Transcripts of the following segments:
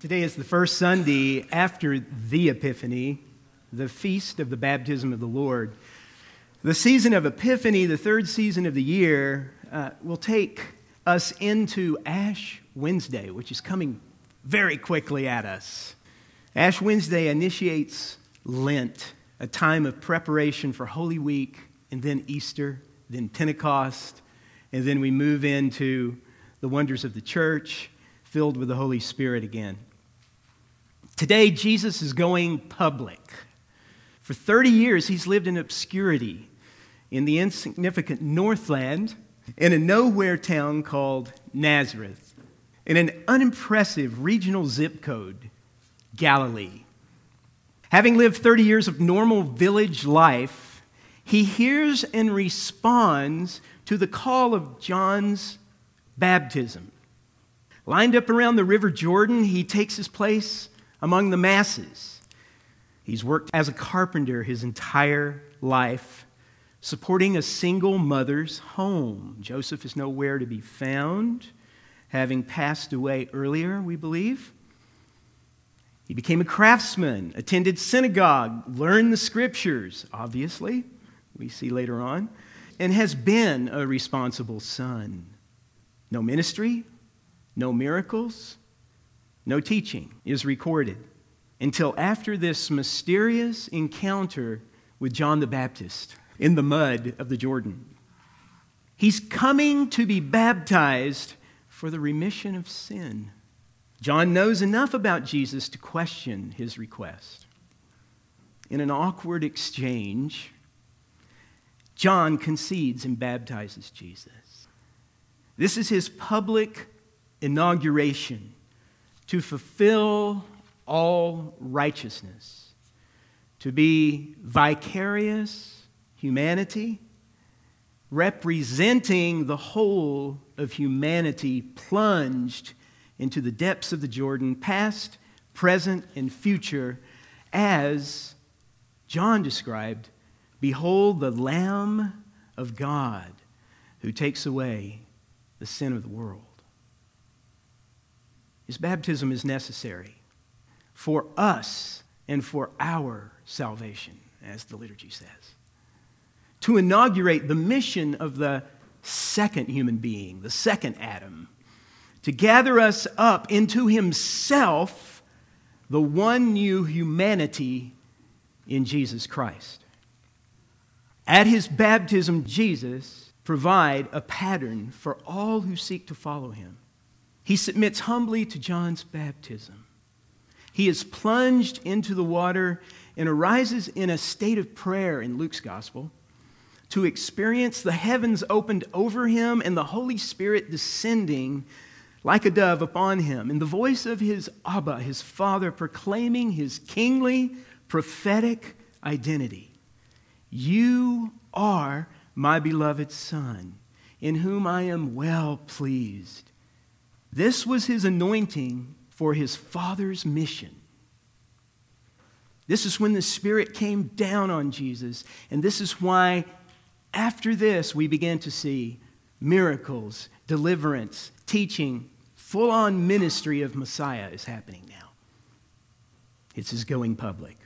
Today is the first Sunday after the Epiphany, the feast of the baptism of the Lord. The season of Epiphany, the third season of the year, uh, will take us into Ash Wednesday, which is coming very quickly at us. Ash Wednesday initiates Lent, a time of preparation for Holy Week, and then Easter, then Pentecost, and then we move into the wonders of the church, filled with the Holy Spirit again. Today, Jesus is going public. For 30 years, he's lived in obscurity in the insignificant Northland in a nowhere town called Nazareth, in an unimpressive regional zip code, Galilee. Having lived 30 years of normal village life, he hears and responds to the call of John's baptism. Lined up around the River Jordan, he takes his place among the masses. He's worked as a carpenter his entire life, supporting a single mother's home. Joseph is nowhere to be found, having passed away earlier, we believe. He became a craftsman, attended synagogue, learned the scriptures, obviously, we see later on, and has been a responsible son. No ministry, no miracles, no teaching is recorded until after this mysterious encounter with John the Baptist in the mud of the Jordan. He's coming to be baptized for the remission of sin. John knows enough about Jesus to question his request. In an awkward exchange, John concedes and baptizes Jesus. This is his public inauguration to fulfill all righteousness, to be vicarious humanity, representing the whole of humanity plunged into the depths of the Jordan, past, present, and future, as John described Behold the Lamb of God who takes away the sin of the world. His baptism is necessary for us and for our salvation, as the liturgy says. To inaugurate the mission of the second human being, the second Adam, to gather us up into himself, the one new humanity in Jesus Christ. At his baptism, Jesus provide a pattern for all who seek to follow him. He submits humbly to John's baptism. He is plunged into the water and arises in a state of prayer in Luke's gospel to experience the heavens opened over him and the Holy Spirit descending like a dove upon him, and the voice of his Abba, his father, proclaiming his kingly, prophetic identity. You are my beloved Son, in whom I am well pleased. This was his anointing for his father's mission. This is when the Spirit came down on Jesus, and this is why after this we began to see miracles, deliverance, teaching, full on ministry of Messiah is happening now. It's his going public.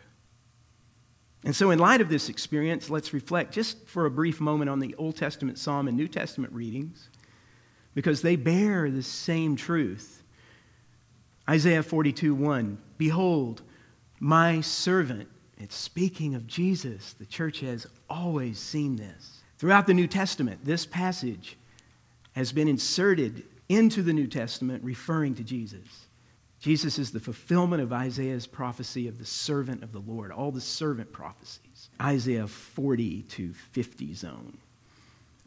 And so, in light of this experience, let's reflect just for a brief moment on the Old Testament psalm and New Testament readings because they bear the same truth. Isaiah 42 1 Behold, my servant. It's speaking of Jesus. The church has always seen this. Throughout the New Testament, this passage has been inserted into the New Testament referring to Jesus. Jesus is the fulfillment of Isaiah's prophecy of the servant of the Lord, all the servant prophecies. Isaiah 40 to 50 zone.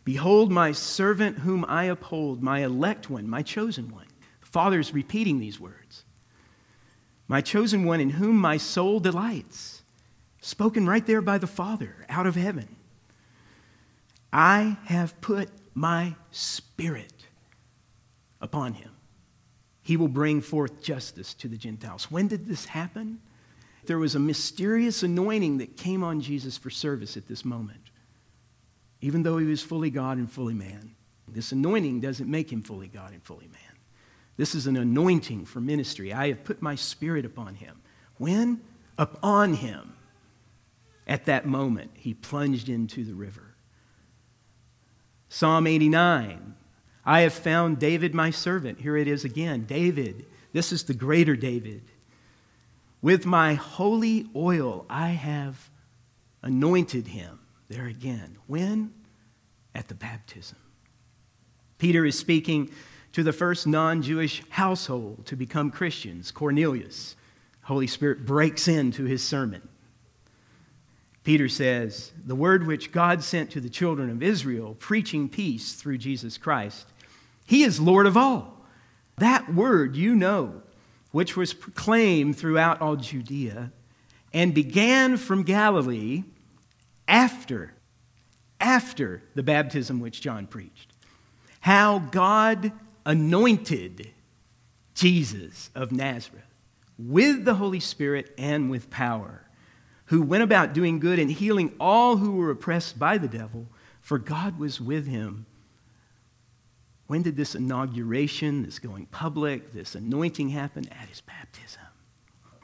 Behold, my servant whom I uphold, my elect one, my chosen one. The Father's repeating these words. My chosen one in whom my soul delights. Spoken right there by the Father out of heaven. I have put my spirit upon him. He will bring forth justice to the Gentiles. When did this happen? There was a mysterious anointing that came on Jesus for service at this moment even though he was fully God and fully man. This anointing doesn't make him fully God and fully man, This is an anointing for ministry. I have put my spirit upon him. When? Upon him. At that moment, he plunged into the river. Psalm 89 I have found David my servant. Here it is again. David. This is the greater David. With my holy oil, I have anointed him. There again. When? At the baptism. Peter is speaking to the first non Jewish household to become Christians, Cornelius. Holy Spirit breaks into his sermon. Peter says, The word which God sent to the children of Israel, preaching peace through Jesus Christ, he is Lord of all. That word you know, which was proclaimed throughout all Judea and began from Galilee after, after the baptism which John preached. How God anointed Jesus of Nazareth with the Holy Spirit and with power, who went about doing good and healing all who were oppressed by the devil, for God was with him. When did this inauguration, this going public, this anointing happen? At his baptism.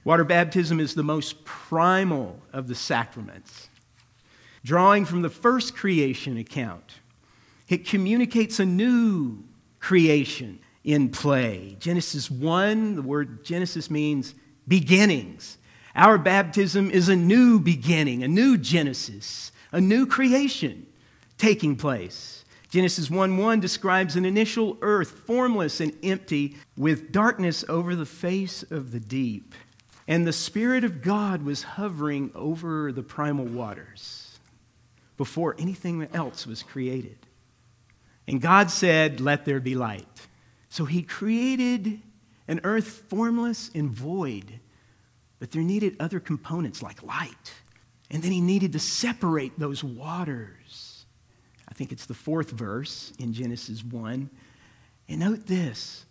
Water baptism is the most primal of the sacraments. Drawing from the first creation account, it communicates a new creation in play. Genesis 1, the word Genesis means beginnings. Our baptism is a new beginning, a new Genesis, a new creation taking place. Genesis 1 1 describes an initial earth, formless and empty, with darkness over the face of the deep. And the Spirit of God was hovering over the primal waters before anything else was created. And God said, Let there be light. So He created an earth formless and void, but there needed other components like light. And then He needed to separate those waters I think it's the fourth verse in Genesis 1. And note this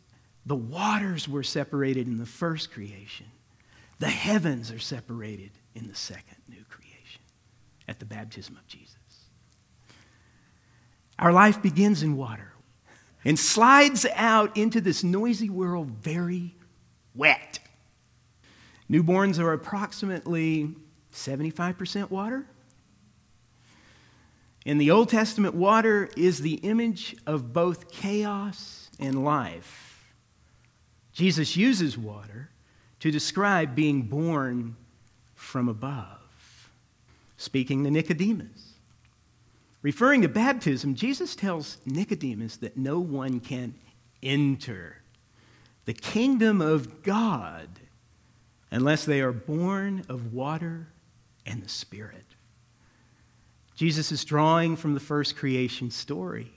the waters were separated in the first creation, the heavens are separated in the second new creation at the baptism of Jesus. Our life begins in water and slides out into this noisy world very wet. Newborns are approximately 75% water, in the Old Testament, water is the image of both chaos and life. Jesus uses water to describe being born from above, speaking to Nicodemus. Referring to baptism, Jesus tells Nicodemus that no one can enter the kingdom of God unless they are born of water and the Spirit. Jesus is drawing from the first creation story.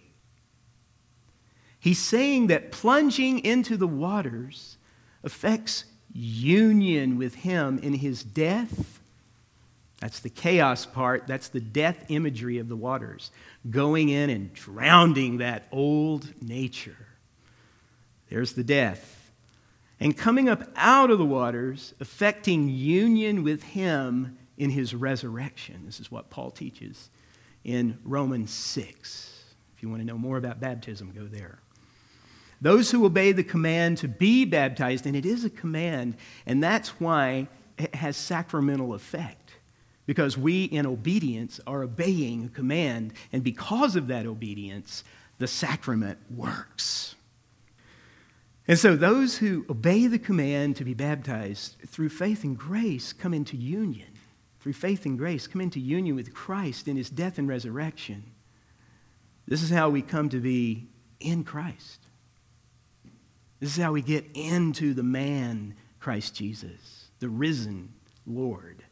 He's saying that plunging into the waters affects union with Him in His death. That's the chaos part. That's the death imagery of the waters. Going in and drowning that old nature. There's the death. And coming up out of the waters, affecting union with Him in His resurrection. This is what Paul teaches in Romans 6. If you want to know more about baptism, go there. Those who obey the command to be baptized, and it is a command, and that's why it has sacramental effect. Because we, in obedience, are obeying a command, and because of that obedience, the sacrament works. And so, those who obey the command to be baptized through faith and grace come into union through faith and grace, come into union with Christ in his death and resurrection. This is how we come to be in Christ. This is how we get into the man, Christ Jesus, the risen Lord,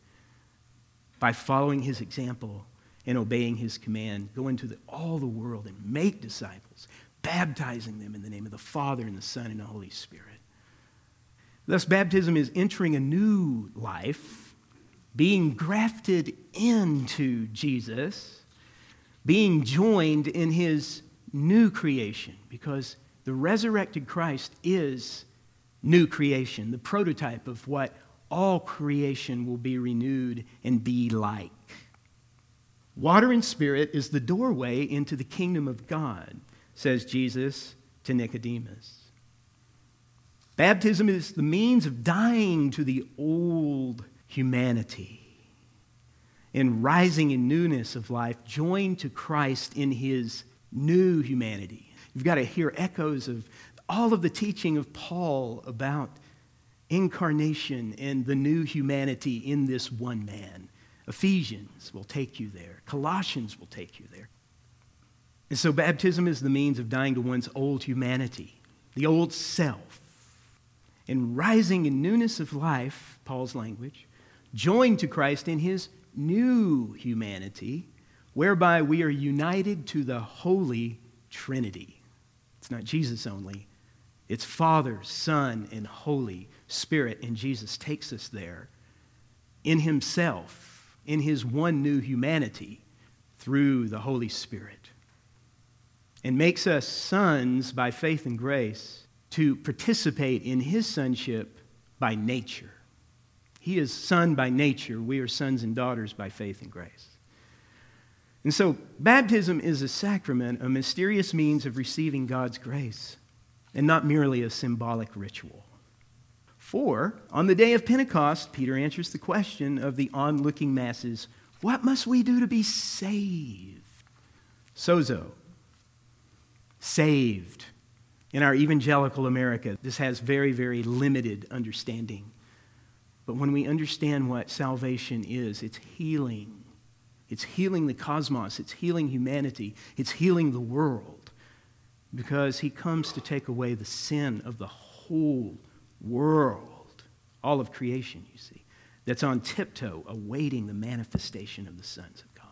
by following his example and obeying his command. Go into the, all the world and make disciples, baptizing them in the name of the Father and the Son and the Holy Spirit. Thus, baptism is entering a new life being grafted into Jesus, being joined in his new creation, because the resurrected Christ is new creation, the prototype of what all creation will be renewed and be like. Water and spirit is the doorway into the kingdom of God, says Jesus to Nicodemus. Baptism is the means of dying to the old humanity and rising in newness of life, joined to Christ in his new humanity. You've got to hear echoes of all of the teaching of Paul about incarnation and the new humanity in this one man. Ephesians will take you there, Colossians will take you there. And so, baptism is the means of dying to one's old humanity, the old self, and rising in newness of life, Paul's language, joined to Christ in his new humanity, whereby we are united to the Holy Trinity. It's not Jesus only, it's Father, Son, and Holy Spirit. And Jesus takes us there in Himself, in His one new humanity, through the Holy Spirit, and makes us sons by faith and grace to participate in His sonship by nature. He is son by nature. We are sons and daughters by faith and grace. And so, baptism is a sacrament, a mysterious means of receiving God's grace, and not merely a symbolic ritual. For, on the day of Pentecost, Peter answers the question of the onlooking masses what must we do to be saved? Sozo. Saved. In our evangelical America, this has very, very limited understanding. But when we understand what salvation is, it's healing. It's healing the cosmos, it's healing humanity, it's healing the world. Because he comes to take away the sin of the whole world, all of creation, you see, that's on tiptoe awaiting the manifestation of the sons of God.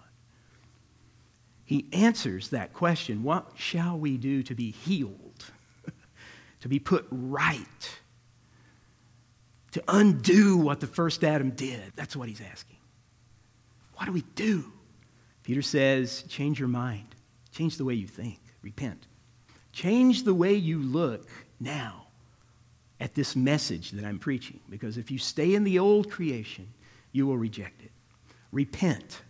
He answers that question what shall we do to be healed, to be put right? to undo what the first Adam did. That's what he's asking. What do we do? Peter says, change your mind, change the way you think, repent. Change the way you look now at this message that I'm preaching, because if you stay in the old creation, you will reject it. Repent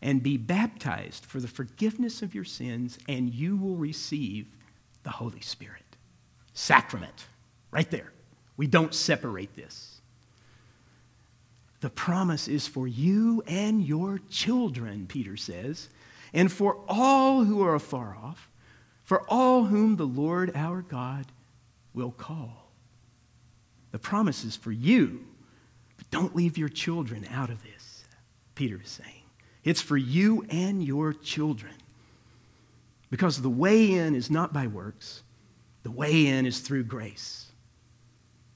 and be baptized for the forgiveness of your sins, and you will receive the Holy Spirit. Sacrament, right there. We don't separate this. The promise is for you and your children, Peter says, and for all who are afar off, for all whom the Lord our God will call. The promise is for you, but don't leave your children out of this, Peter is saying. It's for you and your children. Because the way in is not by works, the way in is through grace.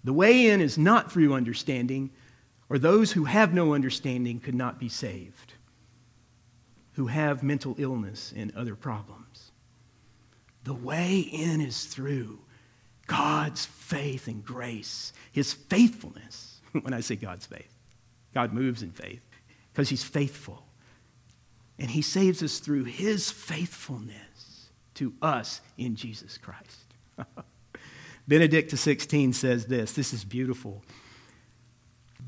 The way in is not through understanding, or those who have no understanding could not be saved, who have mental illness and other problems. The way in is through God's faith and grace, His faithfulness. when I say God's faith, God moves in faith because He's faithful. And He saves us through His faithfulness to us in Jesus Christ. Benedict XVI says this this is beautiful.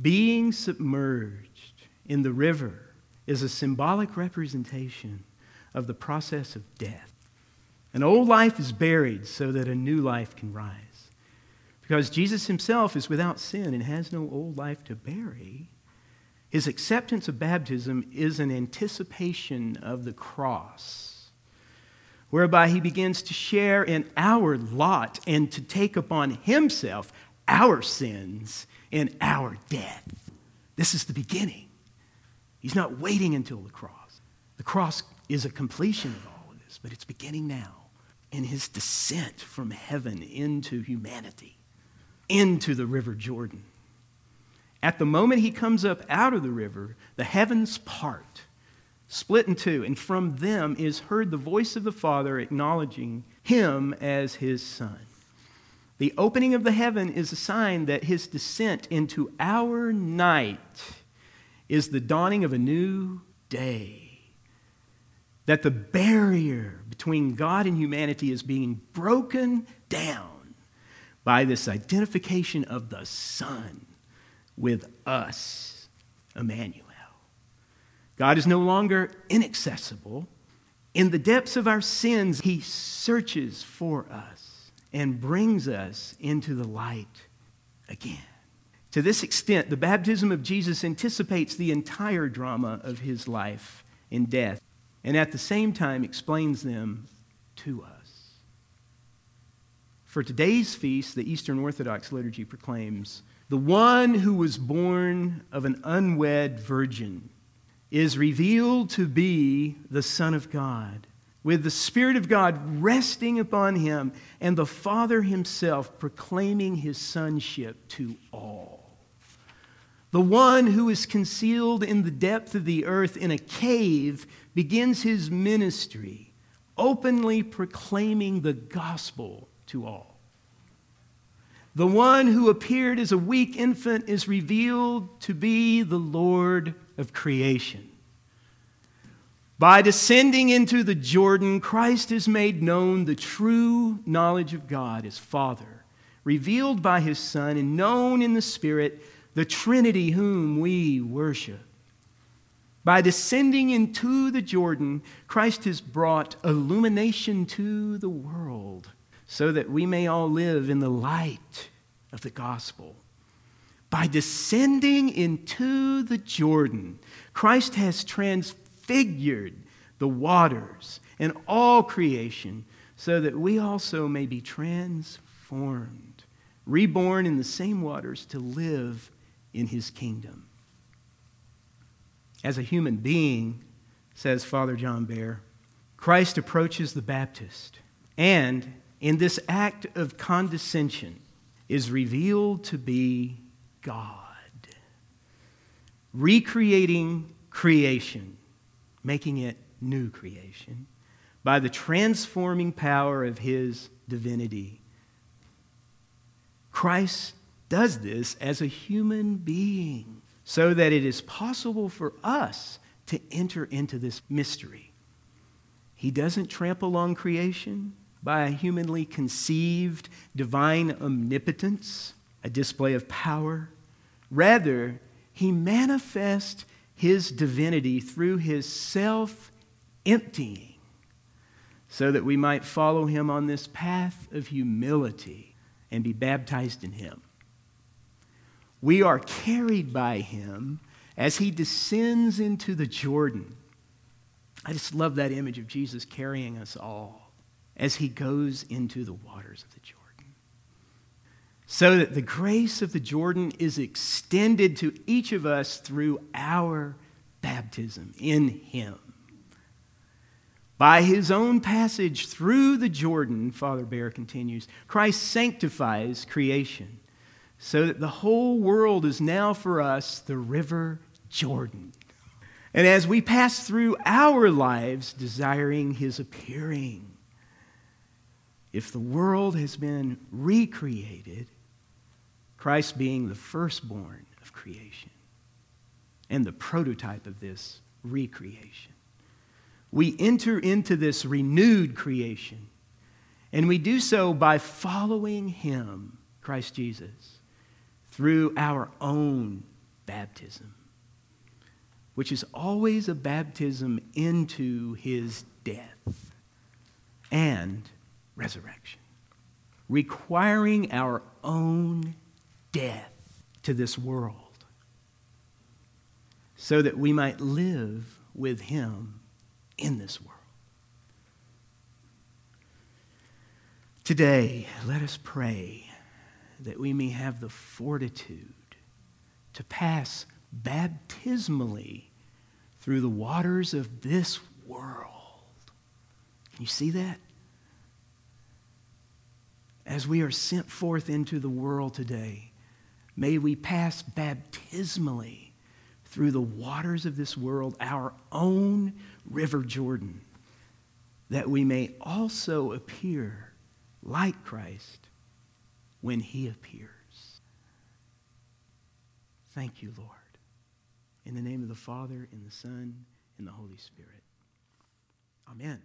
Being submerged in the river is a symbolic representation of the process of death. An old life is buried so that a new life can rise. Because Jesus himself is without sin and has no old life to bury, his acceptance of baptism is an anticipation of the cross whereby he begins to share in our lot and to take upon himself our sins and our death. This is the beginning. He's not waiting until the cross. The cross is a completion of all of this, but it's beginning now in his descent from heaven into humanity, into the river Jordan. At the moment he comes up out of the river, the heavens part split in two, and from them is heard the voice of the Father acknowledging him as his Son. The opening of the heaven is a sign that his descent into our night is the dawning of a new day. That the barrier between God and humanity is being broken down by this identification of the Son with us, Emmanuel. God is no longer inaccessible. In the depths of our sins, He searches for us. and brings us into the light again. To this extent, the baptism of Jesus anticipates the entire drama of his life and death, and at the same time explains them to us. For today's feast, the Eastern Orthodox liturgy proclaims the one who was born of an unwed virgin is revealed to be the Son of God, with the Spirit of God resting upon him and the Father himself proclaiming his sonship to all. The one who is concealed in the depth of the earth in a cave begins his ministry, openly proclaiming the gospel to all. The one who appeared as a weak infant is revealed to be the Lord of creation. By descending into the Jordan, Christ has made known the true knowledge of God as Father, revealed by his Son, and known in the Spirit, the Trinity whom we worship. By descending into the Jordan, Christ has brought illumination to the world so that we may all live in the light of the gospel. By descending into the Jordan, Christ has transfigured the waters and all creation so that we also may be transformed, reborn in the same waters to live in his kingdom. As a human being, says Father John Behr, Christ approaches the Baptist and in this act of condescension is revealed to be God, recreating creation, making it new creation by the transforming power of his divinity. Christ does this as a human being so that it is possible for us to enter into this mystery. He doesn't trample on creation by a humanly conceived divine omnipotence, a display of power. Rather, he manifests his divinity through his self emptying so that we might follow him on this path of humility and be baptized in him. We are carried by him as he descends into the Jordan. I just love that image of Jesus carrying us all as he goes into the waters of the Jordan. So that the grace of the Jordan is extended to each of us through our baptism in him. By his own passage through the Jordan, Father Behr continues, Christ sanctifies creation so that the whole world is now for us the river Jordan. And as we pass through our lives desiring his appearing, if the world has been recreated, Christ being the firstborn of creation and the prototype of this recreation, we enter into this renewed creation. And we do so by following Him, Christ Jesus, through our own baptism, which is always a baptism into His death and resurrection, requiring our own death to this world so that we might live with him in this world. Today, let us pray that we may have the fortitude to pass baptismally through the waters of this world. You see that? as we are sent forth into the world today, may we pass baptismally through the waters of this world, our own River Jordan, that we may also appear like Christ when he appears. Thank you, Lord. In the name of the Father, and the Son, and the Holy Spirit. Amen.